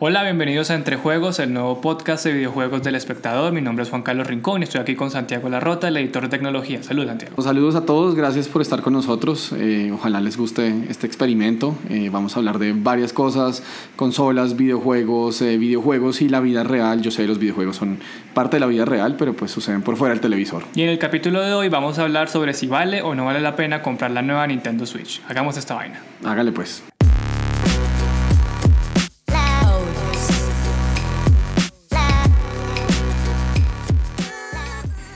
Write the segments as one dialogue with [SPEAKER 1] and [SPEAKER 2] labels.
[SPEAKER 1] Hola, bienvenidos a Entre Juegos, el nuevo podcast de videojuegos del espectador. Mi nombre es Juan Carlos Rincón y estoy aquí con Santiago Larrota, el editor de tecnología. Saludos, Santiago.
[SPEAKER 2] Saludos a todos, gracias por estar con nosotros. Eh, ojalá les guste este experimento. Eh, vamos a hablar de varias cosas, consolas, videojuegos, eh, videojuegos y la vida real. Yo sé, los videojuegos son parte de la vida real, pero pues suceden por fuera del televisor.
[SPEAKER 1] Y en el capítulo de hoy vamos a hablar sobre si vale o no vale la pena comprar la nueva Nintendo Switch. Hagamos esta vaina.
[SPEAKER 2] Hágale pues.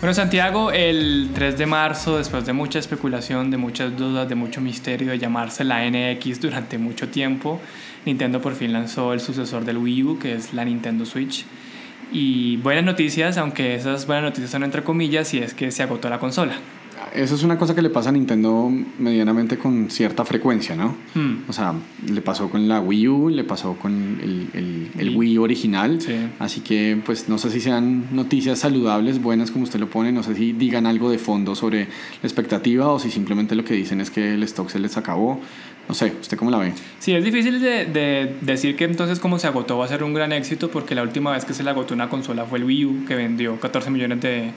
[SPEAKER 1] Bueno, Santiago, el 3 de marzo, después de mucha especulación, de muchas dudas, de mucho misterio, de llamarse la NX durante mucho tiempo, Nintendo por fin lanzó el sucesor del Wii U, que es la Nintendo Switch. Y buenas noticias, aunque esas buenas noticias son entre comillas, y es que se agotó la consola
[SPEAKER 2] eso es una cosa que le pasa a Nintendo medianamente con cierta frecuencia, ¿no? Hmm. O sea, le pasó con la Wii U, le pasó con el, el, Wii original. Así que, pues, no sé si sean noticias saludables, buenas como usted lo pone, no sé si digan algo de fondo sobre la expectativa o si simplemente lo que dicen es que el stock se les acabó. No sé, ¿usted cómo la ve?
[SPEAKER 1] Sí, es difícil de, de, decir que entonces como se agotó va a ser un gran éxito porque la última vez que se le agotó una consola fue el Wii U que vendió 14 millones de,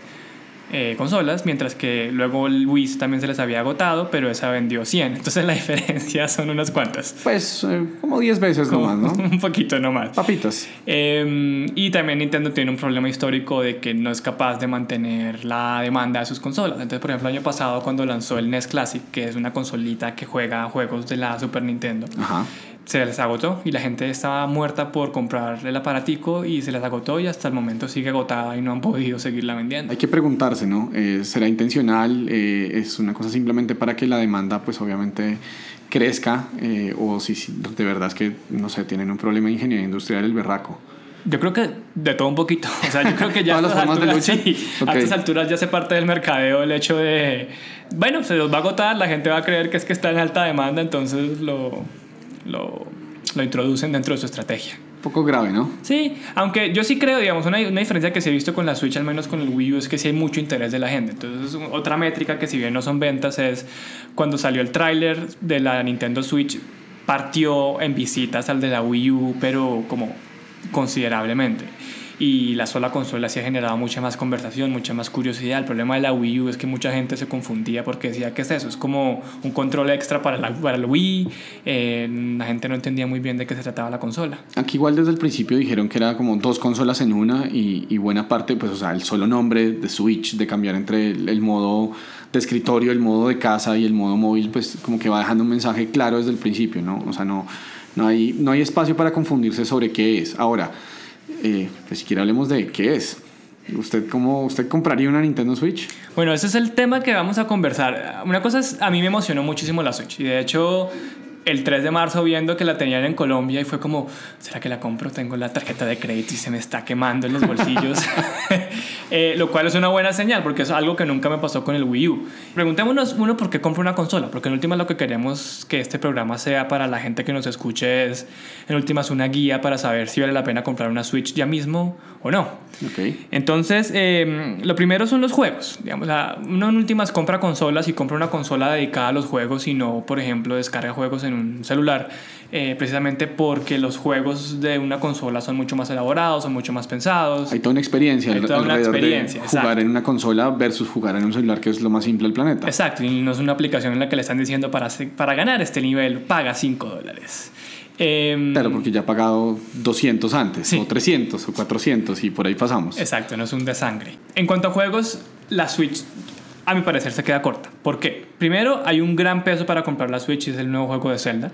[SPEAKER 1] eh, consolas, mientras que luego el Wii también se les había agotado, pero esa vendió 100. Entonces la diferencia son unas cuantas.
[SPEAKER 2] Pues eh, como 10 veces nomás, ¿no?
[SPEAKER 1] un poquito nomás.
[SPEAKER 2] Papitas.
[SPEAKER 1] Em, y también Nintendo tiene un problema histórico de que no es capaz de mantener la demanda de sus consolas. Entonces, por ejemplo, el año pasado cuando lanzó el NES Classic, que es una consolita que juega juegos de la Super Nintendo. Ajá se les agotó y la gente estaba muerta por comprar el aparatico y se les agotó y hasta el momento sigue agotada y no han podido seguirla vendiendo.
[SPEAKER 2] Hay que preguntarse, ¿no? Eh, ¿Será intencional? Eh, ¿Es una cosa simplemente para que la demanda pues obviamente crezca? Eh, ¿O si, de verdad es que, no sé, tienen un problema de ingeniería industrial el berraco?
[SPEAKER 1] Yo creo que de todo un poquito. O sea, yo creo que ya a, estas alturas, a estas alturas ya se parte del mercadeo el hecho de, bueno, se los va a agotar, la gente va a creer que es que está en alta demanda, entonces lo lo, lo introducen dentro de su estrategia.
[SPEAKER 2] Poco grave, ¿no?
[SPEAKER 1] Sí, aunque yo sí creo, digamos, una, una, diferencia que se ha visto con la Switch, al menos con el Wii U, es que sí hay mucho interés de la gente. Entonces, otra métrica que si bien no son ventas es cuando salió el tráiler de la Nintendo Switch, partió en visitas al de la Wii U, pero como considerablemente y la sola consola sí ha generado mucha más conversación, mucha más curiosidad. El problema de la Wii U es que mucha gente se confundía porque decía, ¿qué es eso? Es como un control extra para, la, para el Wii. Eh, la gente no entendía muy bien de qué se trataba la consola.
[SPEAKER 2] Aquí igual desde el principio dijeron que era como dos consolas en una y, y buena parte, pues o sea, el solo nombre de Switch, de cambiar entre el, modo de escritorio, el modo de casa y el modo móvil, pues como que va dejando un mensaje claro desde el principio, ¿no? O sea, no, no, hay, no hay espacio para confundirse sobre qué es. Ahora, eh, pues siquiera hablemos de qué es. ¿Usted cómo usted compraría una Nintendo Switch?
[SPEAKER 1] Bueno, ese es el tema que vamos a conversar. Una cosa es, a mí me emocionó muchísimo la Switch y de hecho el 3 de marzo viendo que la tenían en Colombia y fue como, ¿será que la compro? Tengo la tarjeta de crédito y se me está quemando en los bolsillos. Eh, lo cual es una buena señal porque es algo que nunca me pasó con el Wii U. Preguntémonos, uno, ¿por qué compro una consola? Porque en últimas lo que queremos que este programa sea para la gente que nos escuche es, en últimas, una guía para saber si vale la pena comprar una Switch ya mismo o no.
[SPEAKER 2] Okay.
[SPEAKER 1] Entonces, em, lo primero son los juegos. Digamos, uno en últimas compra consolas y compra una consola dedicada a los juegos y no, por ejemplo, descarga juegos en un celular, eh, precisamente porque los juegos de una consola son mucho más elaborados, son mucho más pensados.
[SPEAKER 2] Hay toda una experiencia, Hay toda una experiencia jugar en una consola versus jugar en un celular que es lo más simple del planeta.
[SPEAKER 1] Exacto, y no es una aplicación en la que le están diciendo para, para ganar este nivel, paga 5 dólares.
[SPEAKER 2] Eh, claro, porque ya ha pagado 200 antes, o 300, o 400, y por ahí pasamos.
[SPEAKER 1] Exacto, no es un desangre. En cuanto a juegos, la Switch a mi parecer se queda corta. ¿Por qué? Primero, hay un gran peso para comprar la Switch, es el nuevo juego de Zelda,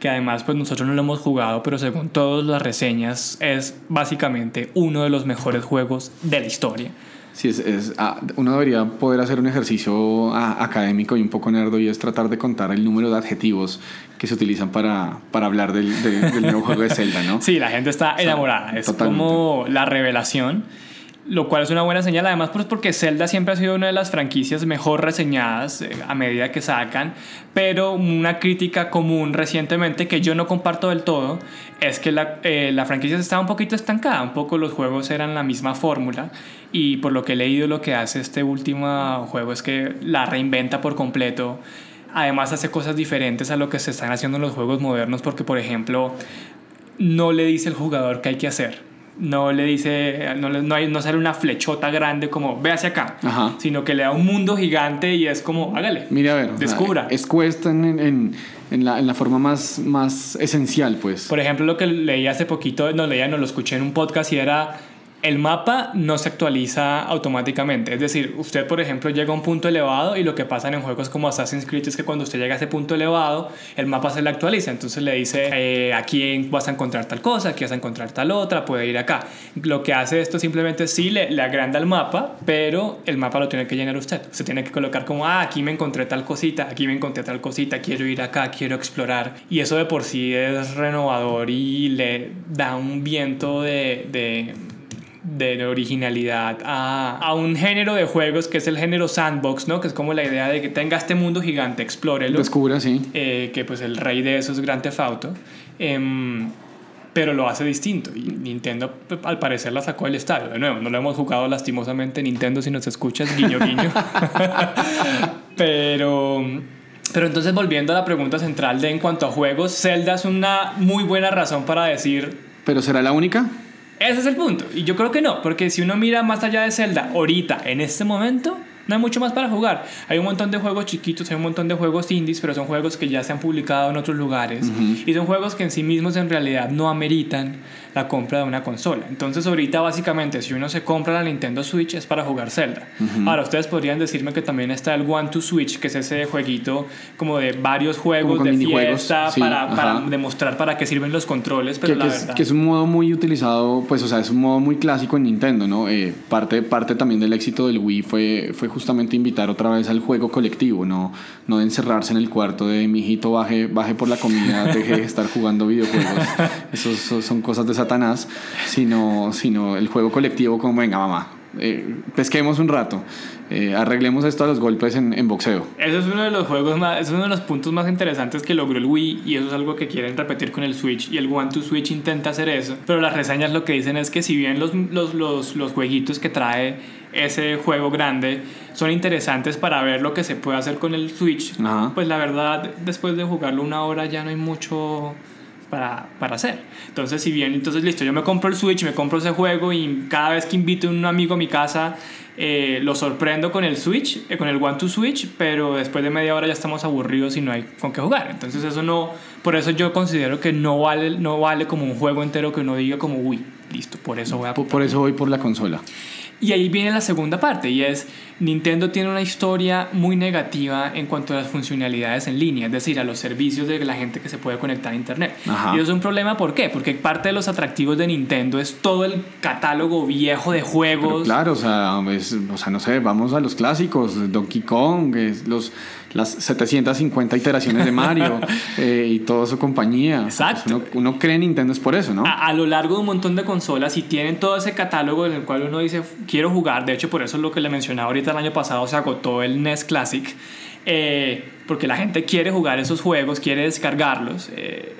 [SPEAKER 1] que además pues nosotros no lo hemos jugado, pero según todas las reseñas es básicamente uno de los mejores juegos de la historia.
[SPEAKER 2] Sí, es, es ah, uno debería poder hacer un ejercicio ah, académico y un poco nerdo y es tratar de contar el número de adjetivos que se utilizan para, para hablar del, del nuevo juego de Zelda, ¿no?
[SPEAKER 1] Sí, la gente está enamorada, es como la revelación lo cual es una buena señal, además pues porque Zelda siempre ha sido una de las franquicias mejor reseñadas eh, a medida que sacan, pero una crítica común recientemente que yo no comparto del todo es que la, eh, la franquicia estaba un poquito estancada, un poco los juegos eran la misma fórmula y por lo que he leído lo que hace este último juego es que la reinventa por completo, además hace cosas diferentes a lo que se están haciendo en los juegos modernos porque por ejemplo no le dice al jugador qué hay que hacer. No le dice, no, no, hay, no sale una flechota grande como, ve hacia acá,
[SPEAKER 2] Ajá.
[SPEAKER 1] sino que le da un mundo gigante y es como, hágale.
[SPEAKER 2] Mire, a ver. o sea,
[SPEAKER 1] Descubra.
[SPEAKER 2] es Quest en, en, en la, en la forma más, más esencial, pues.
[SPEAKER 1] Por ejemplo, lo que leí hace poquito, no leía, no lo escuché en un podcast y era el mapa no se actualiza automáticamente. Es decir, usted, por ejemplo, llega a un punto elevado y lo que pasa en juegos como Assassin's Creed es que cuando usted llega a ese punto elevado, el mapa se le actualiza. Entonces le dice, eh, aquí vas a encontrar tal cosa, aquí vas a encontrar tal otra, puede ir acá. Lo que hace esto simplemente sí le, le agranda el mapa, pero el mapa lo tiene que llenar usted. Usted tiene que colocar como, ah, aquí me encontré tal cosita, aquí me encontré tal cosita, quiero ir acá, quiero explorar. Y eso de por sí es renovador y le da un viento de... de de originalidad a, a un género de juegos que es el género sandbox, ¿no? Que es como la idea de que tenga este mundo gigante, explórelo.
[SPEAKER 2] Descubra, sí.
[SPEAKER 1] Eh, que pues el rey de eso es Grand Theft Auto. Em, pero lo hace distinto. Y Nintendo p- al parecer la sacó del estadio. De nuevo, no lo hemos jugado lastimosamente. Nintendo, si nos escuchas, guiño, guiño. pero... Pero entonces volviendo a la pregunta central de en cuanto a juegos, Zelda es una muy buena razón para decir
[SPEAKER 2] Pero ¿será la única?
[SPEAKER 1] Ese es el punto. Y yo creo que no, porque si uno mira más allá de Zelda, ahorita, en este momento, no hay mucho más para jugar. Hay un montón de juegos chiquitos, hay un montón de juegos indies, pero son juegos que ya se han publicado en otros lugares. Y son juegos que en sí mismos en realidad no ameritan la compra de una consola. Entonces ahorita básicamente si uno se compra la Nintendo Switch es para jugar Zelda. Ahora ustedes podrían decirme que también está el One to Switch, que es ese jueguito como de varios juegos de fiesta
[SPEAKER 2] sí,
[SPEAKER 1] para, demostrar para qué sirven los controles, pero
[SPEAKER 2] que,
[SPEAKER 1] la
[SPEAKER 2] que es,
[SPEAKER 1] verdad...
[SPEAKER 2] que es un modo muy utilizado, pues, o sea, es un modo muy clásico en Nintendo, ¿no? Eh, parte, parte también del éxito del Wii fue, fue justamente invitar otra vez al juego colectivo, no, no de encerrarse en el cuarto de mi hijito, baje, baje por la comida, deje de estar jugando videojuegos. Son, son cosas de Satanás, sino, sino el juego colectivo como, venga, mamá, eh, pesquemos un rato, eh, arreglemos esto a los golpes en, en boxeo.
[SPEAKER 1] Eso es uno de los juegos más, es uno de los puntos más interesantes que logró el Wii y eso es algo que quieren repetir con el Switch y el One to Switch intenta hacer eso, pero las reseñas lo que dicen es que si bien los, los, los, los jueguitos que trae ese juego grande son interesantes para ver lo que se puede hacer con el Switch,
[SPEAKER 2] Ajá.
[SPEAKER 1] pues la verdad después de jugarlo una hora ya no hay mucho para, para hacer. Entonces, si bien, entonces listo, yo me compro el Switch, me compro ese juego y cada vez que invito a un amigo a mi casa, eh, lo sorprendo con el Switch, eh, con el One to Switch, pero después de media hora ya estamos aburridos y no hay con qué jugar. Entonces, eso no, por eso yo considero que no vale, no vale como un juego entero que uno diga como, uy, listo, por eso voy a
[SPEAKER 2] Por, por eso voy por la consola.
[SPEAKER 1] Y ahí viene la segunda parte y es Nintendo tiene una historia muy negativa en cuanto a las funcionalidades en línea, es decir, a los servicios de la gente que se puede conectar a internet.
[SPEAKER 2] Ajá.
[SPEAKER 1] Y eso es un problema, ¿por qué? Porque parte de los atractivos de Nintendo es todo el catálogo viejo de
[SPEAKER 2] Pero
[SPEAKER 1] juegos.
[SPEAKER 2] claro, o sea, es- o sea, no sé, vamos a los clásicos, Donkey Kong, es los, las 750 iteraciones de Mario eh, y toda su compañía.
[SPEAKER 1] Exacto.
[SPEAKER 2] Pues uno, uno cree en Nintendo es por eso, ¿no?
[SPEAKER 1] A, a lo largo de un montón de consolas y tienen todo ese catálogo en el cual uno dice quiero jugar. De hecho, por eso es lo que le mencionaba ahorita el año pasado se agotó el NES Classic. eh, porque la gente quiere jugar esos juegos, quiere descargarlos. eh,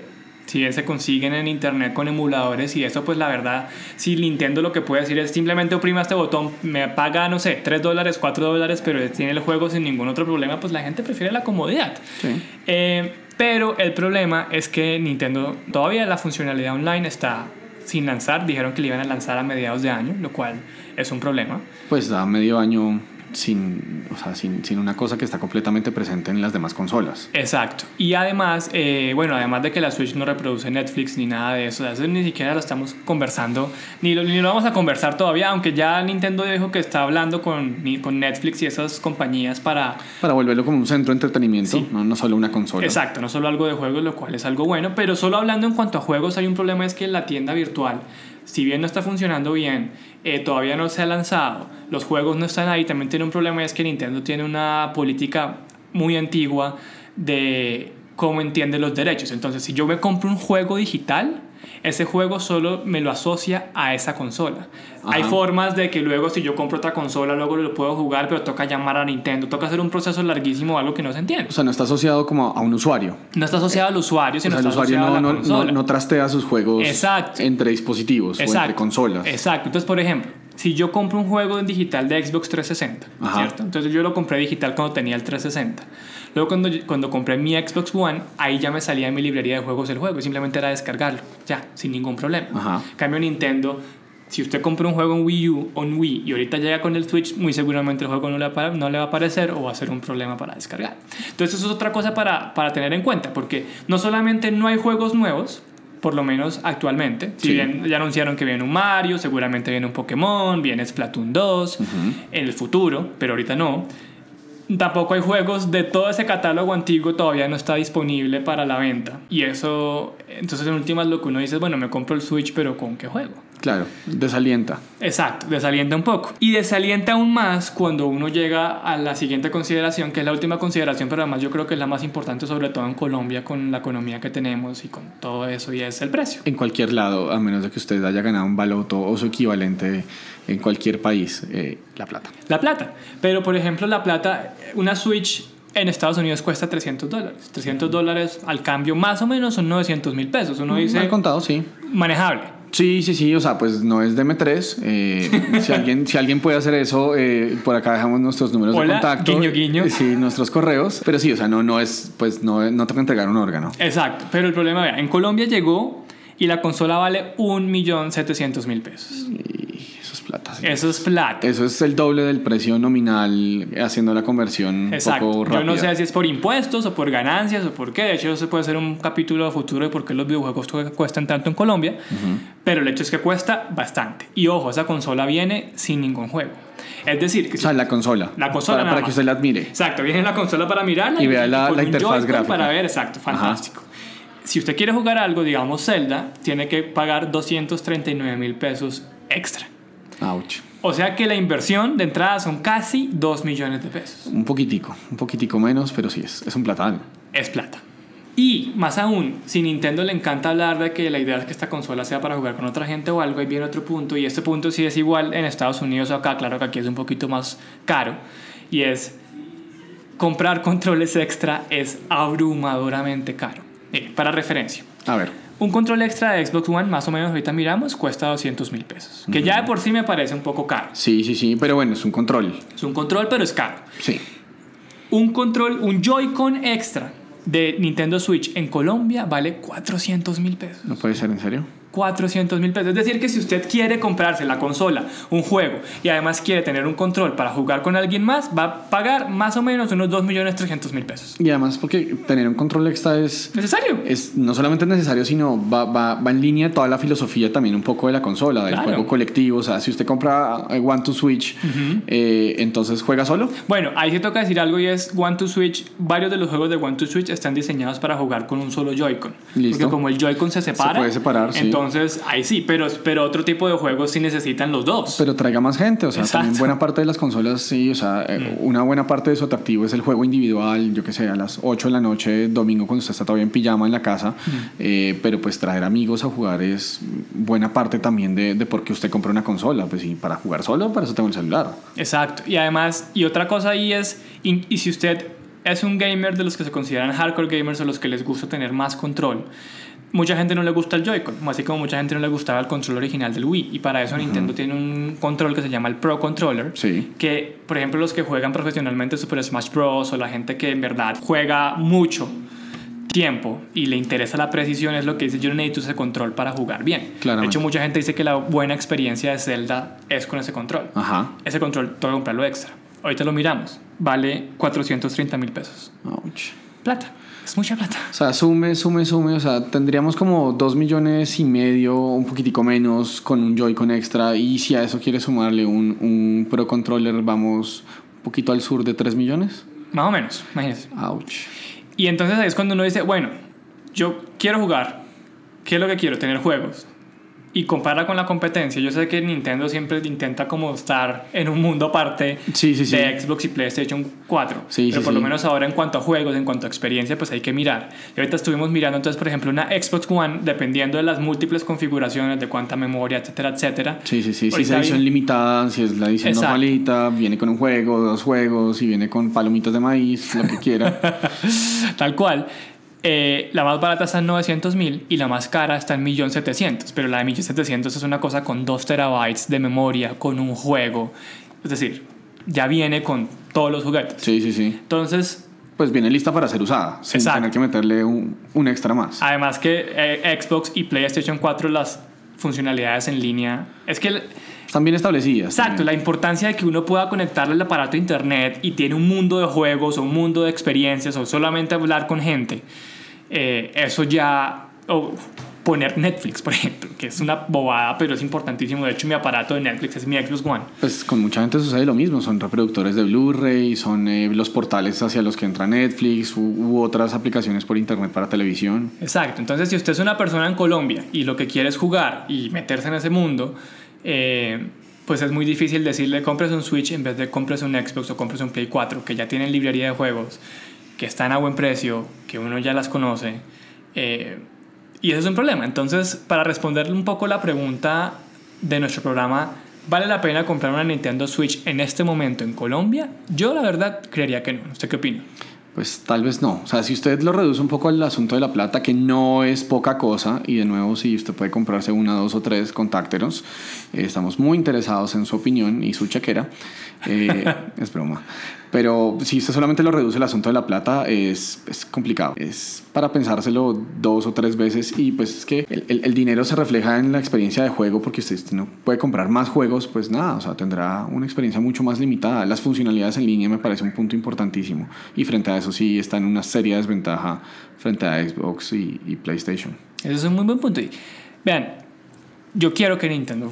[SPEAKER 1] si se consiguen en internet con emuladores y eso, pues la verdad, si Nintendo lo que puede decir es simplemente oprima este botón, me paga, no sé, 3 dólares, 4 dólares, pero tiene el juego sin ningún otro problema, pues la gente prefiere la comodidad.
[SPEAKER 2] Sí.
[SPEAKER 1] Eh, pero el problema es que Nintendo todavía la funcionalidad online está sin lanzar. Dijeron que le iban a lanzar a mediados de año, lo cual es un problema.
[SPEAKER 2] Pues da medio año sin, o sea, sin, sin una cosa que está completamente presente en las demás consolas.
[SPEAKER 1] Exacto. Y además, eh, bueno, además de que la Switch no reproduce Netflix ni nada de eso, eso ni siquiera lo estamos conversando, ni lo, ni lo vamos a conversar todavía, aunque ya Nintendo dijo que está hablando con, ni- con Netflix y esas compañías para
[SPEAKER 2] Para volverlo como un centro de entretenimiento,
[SPEAKER 1] Sí.
[SPEAKER 2] no, no solo una consola.
[SPEAKER 1] Exacto, no solo algo de juegos, lo cual es algo bueno, pero solo hablando en cuanto a juegos hay un problema, es que la tienda virtual, si bien no está funcionando bien, eh, todavía no se ha lanzado, los juegos no están ahí, también tiene un problema, es que Nintendo tiene una política muy antigua de cómo entiende los derechos. Entonces, si yo me compro un juego digital, ese juego solo me lo asocia a esa consola. Hay formas de que luego si yo compro otra consola, luego lo puedo jugar, pero toca llamar a Nintendo, toca hacer un proceso larguísimo, algo que no se entiende.
[SPEAKER 2] O sea, no está asociado como a un usuario.
[SPEAKER 1] No está asociado al usuario,
[SPEAKER 2] O
[SPEAKER 1] sino
[SPEAKER 2] sea, el
[SPEAKER 1] está
[SPEAKER 2] usuario
[SPEAKER 1] asociado
[SPEAKER 2] no,
[SPEAKER 1] a la
[SPEAKER 2] no, no,
[SPEAKER 1] consola.
[SPEAKER 2] no trastea sus juegos
[SPEAKER 1] Exacto.
[SPEAKER 2] entre dispositivos o entre consolas.
[SPEAKER 1] Exacto. Entonces, por ejemplo, si yo compro un juego en digital de Xbox 360,
[SPEAKER 2] Ajá.
[SPEAKER 1] ¿cierto? Entonces yo lo compré digital cuando tenía el 360. Luego cuando, cuando compré mi Xbox One, ahí ya me salía en mi librería de juegos el juego, simplemente era descargarlo, ya, sin ningún problema.
[SPEAKER 2] Ajá.
[SPEAKER 1] Cambio Nintendo, si usted compra un juego en Wii U o en Wii y ahorita llega con el Switch, muy seguramente el juego no le, va, no le va a aparecer o va a ser un problema para descargar. Entonces eso es otra cosa para, para tener en cuenta, porque no solamente no hay juegos nuevos, por lo menos actualmente. Si
[SPEAKER 2] Sí.
[SPEAKER 1] bien ya anunciaron que viene un Mario, seguramente viene un Pokémon, viene Splatoon 2 en el futuro, pero ahorita no. Tampoco hay juegos de todo ese catálogo antiguo todavía no está disponible para la venta. Y eso, entonces en últimas lo que uno dice es, bueno, me compro el Switch, pero ¿con qué juego?
[SPEAKER 2] Claro, desalienta.
[SPEAKER 1] Exacto, desalienta un poco. Y desalienta aún más cuando uno llega a la siguiente consideración, que es la última consideración, pero además yo creo que es la más importante, sobre todo en Colombia, con la economía que tenemos y con todo eso, y es el precio.
[SPEAKER 2] En cualquier lado, a menos de que usted haya ganado un baloto o su equivalente en cualquier país, eh, la plata.
[SPEAKER 1] La plata. Pero, por ejemplo, la plata, una Switch en Estados Unidos cuesta 300 dólares. 300 dólares al cambio más o menos son 900 mil pesos. Uno
[SPEAKER 2] Mal
[SPEAKER 1] dice
[SPEAKER 2] contado, sí.
[SPEAKER 1] manejable.
[SPEAKER 2] Sí, sí, sí, o sea, pues no es de M3. eh, si, alguien, si alguien puede hacer eso, eh, por acá dejamos nuestros números
[SPEAKER 1] Hola,
[SPEAKER 2] de contacto.
[SPEAKER 1] guiño, guiño.
[SPEAKER 2] Sí, nuestros correos. Pero sí, o sea, no, no es, pues no, no te entregar un órgano.
[SPEAKER 1] Exacto. Pero el problema, vea, en Colombia llegó y la consola vale 1.700.000 pesos.
[SPEAKER 2] Eso es plata.
[SPEAKER 1] Eso es plata.
[SPEAKER 2] Eso es el doble del precio nominal haciendo la conversión un
[SPEAKER 1] Exacto.
[SPEAKER 2] poco rápida.
[SPEAKER 1] Yo no sé si es por impuestos o por ganancias o por qué. De hecho, eso puede ser un capítulo futuro de por qué los videojuegos cu- cuestan tanto en Colombia. Pero el hecho es que cuesta bastante. Y ojo, esa consola viene sin ningún juego. Es decir, que
[SPEAKER 2] O sea, la consola.
[SPEAKER 1] La consola
[SPEAKER 2] Para,
[SPEAKER 1] nada
[SPEAKER 2] para que usted la admire.
[SPEAKER 1] Exacto, viene la consola para mirarla
[SPEAKER 2] Y vea la-
[SPEAKER 1] un
[SPEAKER 2] interfaz gráfica.
[SPEAKER 1] para ver, exacto, fantástico. Si usted quiere jugar algo, digamos Zelda, tiene que pagar 239 mil pesos extra.
[SPEAKER 2] Ouch.
[SPEAKER 1] O sea que la inversión de entrada son casi 2 millones de pesos.
[SPEAKER 2] Un poquitico, un poquitico menos, pero sí, es, es un platal.
[SPEAKER 1] Es plata. Y más aún, si Nintendo le encanta hablar de que la idea es que esta consola sea para jugar con otra gente o algo, ahí viene otro punto, y este punto sí es igual en Estados Unidos o acá, claro que aquí es un poquito más caro, y es comprar controles extra es abrumadoramente caro. Para referencia,
[SPEAKER 2] A ver,
[SPEAKER 1] un control extra de Xbox One, más o menos ahorita miramos, cuesta 200 mil pesos, que ya de por sí me parece un poco caro.
[SPEAKER 2] sí, sí, sí, pero bueno, es un control.
[SPEAKER 1] Es un control, pero es caro.
[SPEAKER 2] Sí.
[SPEAKER 1] Un control, un Joy-Con extra de Nintendo Switch en Colombia vale 400 mil pesos.
[SPEAKER 2] No puede ser, ¿en serio?
[SPEAKER 1] 400 mil pesos. Es decir, que si usted quiere comprarse la consola, un juego, y además quiere tener un control para jugar con alguien más, va a pagar más o menos unos 2 millones 300 mil pesos.
[SPEAKER 2] Y además porque tener un control extra es,
[SPEAKER 1] ¿Necesario?
[SPEAKER 2] es no solamente necesario, sino va, va, va en línea toda la filosofía también un poco de la consola, del
[SPEAKER 1] Claro.
[SPEAKER 2] juego colectivo. O sea, si usted compra One to Switch, eh, entonces juega solo.
[SPEAKER 1] Bueno, ahí se toca decir algo y es One to Switch. Varios de los juegos de One to Switch están diseñados para jugar con un solo Joy-Con. Porque como el Joy-Con se separa,
[SPEAKER 2] puede separar, sí.
[SPEAKER 1] Entonces ahí sí, pero, pero otro tipo de juegos sí necesitan los dos.
[SPEAKER 2] Pero traiga más gente, o sea,
[SPEAKER 1] Exacto. Mm.
[SPEAKER 2] también buena parte de las consolas, sí, o sea, eh, una buena parte de su atractivo es el juego individual, yo que sé, a las 8 de la noche, domingo, cuando usted está todavía en pijama en la casa,
[SPEAKER 1] Mm.
[SPEAKER 2] eh, pero pues traer amigos a jugar es buena parte también de, de por qué usted compra una consola, pues sí, para jugar solo, para eso tengo el celular.
[SPEAKER 1] Exacto. Y además, y otra cosa ahí es, y, y si usted es un gamer de los que se consideran hardcore gamers o los que les gusta tener más control, mucha gente no le gusta el Joy-Con, así como mucha gente no le gustaba el control original del Wii. Y para eso Nintendo tiene un control que se llama el Pro Controller.
[SPEAKER 2] Sí.
[SPEAKER 1] Que, por ejemplo, los que juegan profesionalmente Super Smash Bros. o la gente que en verdad juega mucho tiempo y le interesa la precisión es lo que dice yo necesito ese control para jugar bien. De
[SPEAKER 2] Claramente.
[SPEAKER 1] hecho, mucha gente dice que la buena experiencia de Zelda es con ese control.
[SPEAKER 2] Ajá.
[SPEAKER 1] Ese control, tengo que comprarlo extra. Ahorita lo miramos. Vale 430 mil pesos.
[SPEAKER 2] Ouch.
[SPEAKER 1] Plata. Es mucha plata.
[SPEAKER 2] O sea, sume, sume, sume. O sea, tendríamos como 2 millones y medio, un poquitico menos, con un Joy-Con extra. Y si a eso quiere sumarle un, un Pro Controller, vamos un poquito al sur de 3 millones.
[SPEAKER 1] Más o menos, imagínense.
[SPEAKER 2] Ouch.
[SPEAKER 1] Y entonces ahí es cuando uno dice, bueno, yo quiero jugar. ¿Qué es lo que quiero? Tener juegos. Y compara con la competencia. Yo sé que Nintendo siempre intenta como estar en un mundo aparte
[SPEAKER 2] Sí, sí, sí.
[SPEAKER 1] de Xbox y PlayStation 4.
[SPEAKER 2] Sí,
[SPEAKER 1] pero por lo menos ahora en cuanto a juegos, en cuanto a experiencia, pues hay que mirar. Y ahorita estuvimos mirando entonces, por ejemplo, una Xbox One, dependiendo de las múltiples configuraciones, de cuánta memoria, etcétera, etcétera.
[SPEAKER 2] Sí, sí, sí. Si es edición limitada, si es la edición
[SPEAKER 1] Exacto.
[SPEAKER 2] normalita, viene con un juego, dos juegos, si viene con palomitas de maíz, lo que quiera.
[SPEAKER 1] Tal cual. Eh, la más barata está en 900 mil y la más cara está en 1.700.000. Pero la de 1.700.000 es una cosa con 2 terabytes de memoria, con un juego. Es decir, ya viene con todos los juguetes.
[SPEAKER 2] Sí, sí, sí.
[SPEAKER 1] Entonces,
[SPEAKER 2] pues viene lista para ser usada, sin
[SPEAKER 1] Exacto.
[SPEAKER 2] tener que meterle un, un extra más.
[SPEAKER 1] Además que eh, Xbox y PlayStation 4 las funcionalidades en línea es que el-
[SPEAKER 2] Están bien establecidas.
[SPEAKER 1] Exacto,
[SPEAKER 2] también.
[SPEAKER 1] la importancia de que uno pueda conectarle el aparato a internet y tiene un mundo de juegos o un mundo de experiencias o solamente hablar con gente, eh, eso ya... o poner Netflix, por ejemplo, que es una bobada, pero es importantísimo. De hecho, mi aparato de Netflix es mi Xbox One.
[SPEAKER 2] Pues con mucha gente sucede lo mismo, son reproductores de Blu-ray, son eh, los portales hacia los que entra Netflix u, u otras aplicaciones por internet para televisión.
[SPEAKER 1] Exacto, entonces si usted es una persona en Colombia y lo que quiere es jugar y meterse en ese mundo, eh, pues es muy difícil decirle compres un Switch en vez de compres un Xbox o compres un Play 4, que ya tienen librería de juegos, que están a buen precio, que uno ya las conoce. eh, y ese es un problema. Entonces, para responderle un poco la pregunta de nuestro programa, ¿vale la pena comprar una Nintendo Switch en este momento en Colombia? Yo la verdad creería que no. ¿Usted qué opina?
[SPEAKER 2] Pues tal vez no. O sea, si usted lo reduce un poco al asunto de la plata, que no es poca cosa, y de nuevo, si usted puede comprarse una, dos o tres, contáctenos. Eh, estamos muy interesados en su opinión y su chequera. Eh, es broma. Pero si usted solamente lo reduce el asunto de la plata, es, es complicado. Es para pensárselo dos o tres veces y pues es que el, el- el dinero se refleja en la experiencia de juego porque usted no puede comprar más juegos, pues nada, o sea, tendrá una experiencia mucho más limitada. Las funcionalidades en línea me parece un punto importantísimo y frente a eso sí está en una seria desventaja frente a Xbox y, PlayStation.
[SPEAKER 1] Ese es un muy buen punto. Y, vean, yo quiero que Nintendo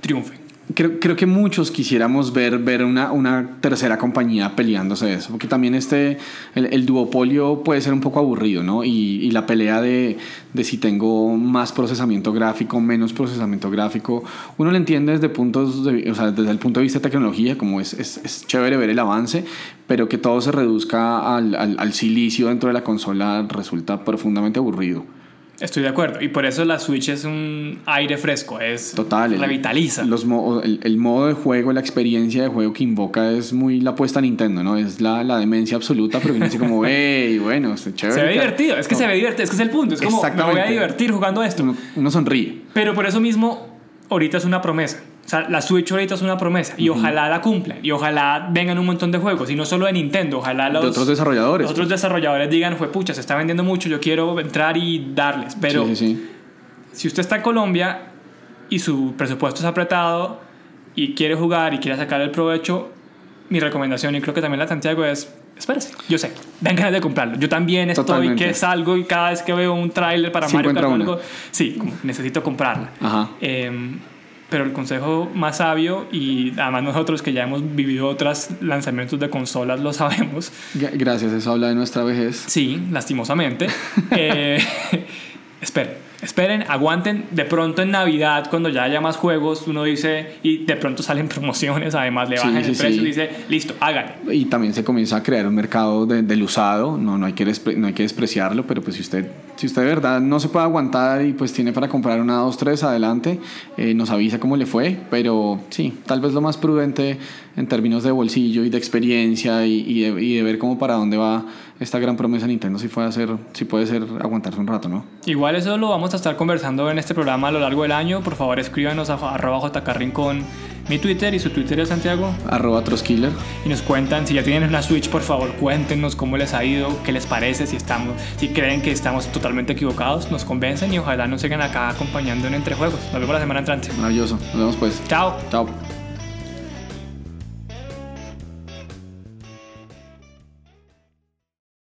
[SPEAKER 1] triunfe.
[SPEAKER 2] Creo, creo que muchos quisiéramos ver, ver una, una tercera compañía peleándose eso, porque también este, el, duopolio puede ser un poco aburrido, ¿no? Y, y la pelea de, de si tengo más procesamiento gráfico, menos procesamiento gráfico, uno lo entiende desde, puntos de- o sea, desde el punto de vista de tecnología, como es, es, es chévere ver el avance, pero que todo se reduzca al, al silicio dentro de la consola resulta profundamente aburrido.
[SPEAKER 1] Estoy de acuerdo. Y por eso la Switch es un aire fresco. Es
[SPEAKER 2] Total.
[SPEAKER 1] Revitaliza.
[SPEAKER 2] Los mo- el, el modo de juego, la experiencia de juego que invoca es muy la apuesta a Nintendo, ¿no? Es la, la demencia absoluta, pero viene así como, hey, bueno, es chévere.
[SPEAKER 1] se ve divertido. Es que
[SPEAKER 2] No,
[SPEAKER 1] se ve divertido. Es que es el punto. Es como, me voy a divertir jugando esto.
[SPEAKER 2] Uno, uno sonríe.
[SPEAKER 1] Pero por eso mismo, ahorita es una promesa. O sea, la Switch ahorita es una promesa. Y ojalá la cumplan. Y ojalá vengan un montón de juegos. Y no solo de Nintendo. Ojalá los,
[SPEAKER 2] de otros desarrolladores.
[SPEAKER 1] los otros desarrolladores digan, fue pucha, se está vendiendo mucho. Yo quiero entrar y darles. Pero
[SPEAKER 2] Sí, sí, sí.
[SPEAKER 1] si usted está en Colombia y su presupuesto es apretado y quiere jugar y quiere sacar el provecho, mi recomendación, y creo que también la de Santiago, es espérese. Yo sé, dan ganas de comprarlo. Yo también estoy
[SPEAKER 2] Totalmente.
[SPEAKER 1] que salgo y cada vez que veo un tráiler para Mario Kart sí, necesito comprarla.
[SPEAKER 2] Ajá.
[SPEAKER 1] Em, pero el consejo más sabio, y además nosotros que ya hemos vivido otros lanzamientos de consolas lo sabemos,
[SPEAKER 2] Gra- Gracias, eso habla de nuestra vejez.
[SPEAKER 1] Sí, lastimosamente. Eh, esperen, esperen, aguanten. De pronto en Navidad, cuando ya haya más juegos, uno dice, y de pronto salen promociones, además le
[SPEAKER 2] Sí,
[SPEAKER 1] bajan
[SPEAKER 2] sí,
[SPEAKER 1] el precio
[SPEAKER 2] sí.
[SPEAKER 1] dice, listo, háganlo.
[SPEAKER 2] Y también se comienza a crear un mercado de- del usado, no, no, hay que no hay que despreciarlo, pero pues si usted, si usted de verdad no se puede aguantar y pues tiene para comprar una, dos, tres, adelante, eh, nos avisa cómo le fue, pero sí, tal vez lo más prudente en términos de bolsillo y de experiencia y, y de, y de ver cómo para dónde va esta gran promesa de Nintendo, si puede, hacer, si puede ser aguantarse un rato, ¿no?
[SPEAKER 1] Igual eso lo vamos a estar conversando en este programa a lo largo del año. Por favor, escríbanos a arroba jcarrincón mi Twitter y su Twitter es Santiago.
[SPEAKER 2] Arroba Troskiller.
[SPEAKER 1] y nos cuentan si ya tienen una Switch, por favor, cuéntenos cómo les ha ido, qué les parece, si estamos, si creen que estamos totalmente equivocados, nos convencen y ojalá nos sigan acá acompañando en Entrejuegos. Nos vemos la semana entrante.
[SPEAKER 2] Maravilloso. Nos vemos pues.
[SPEAKER 1] Chao.
[SPEAKER 2] Chao.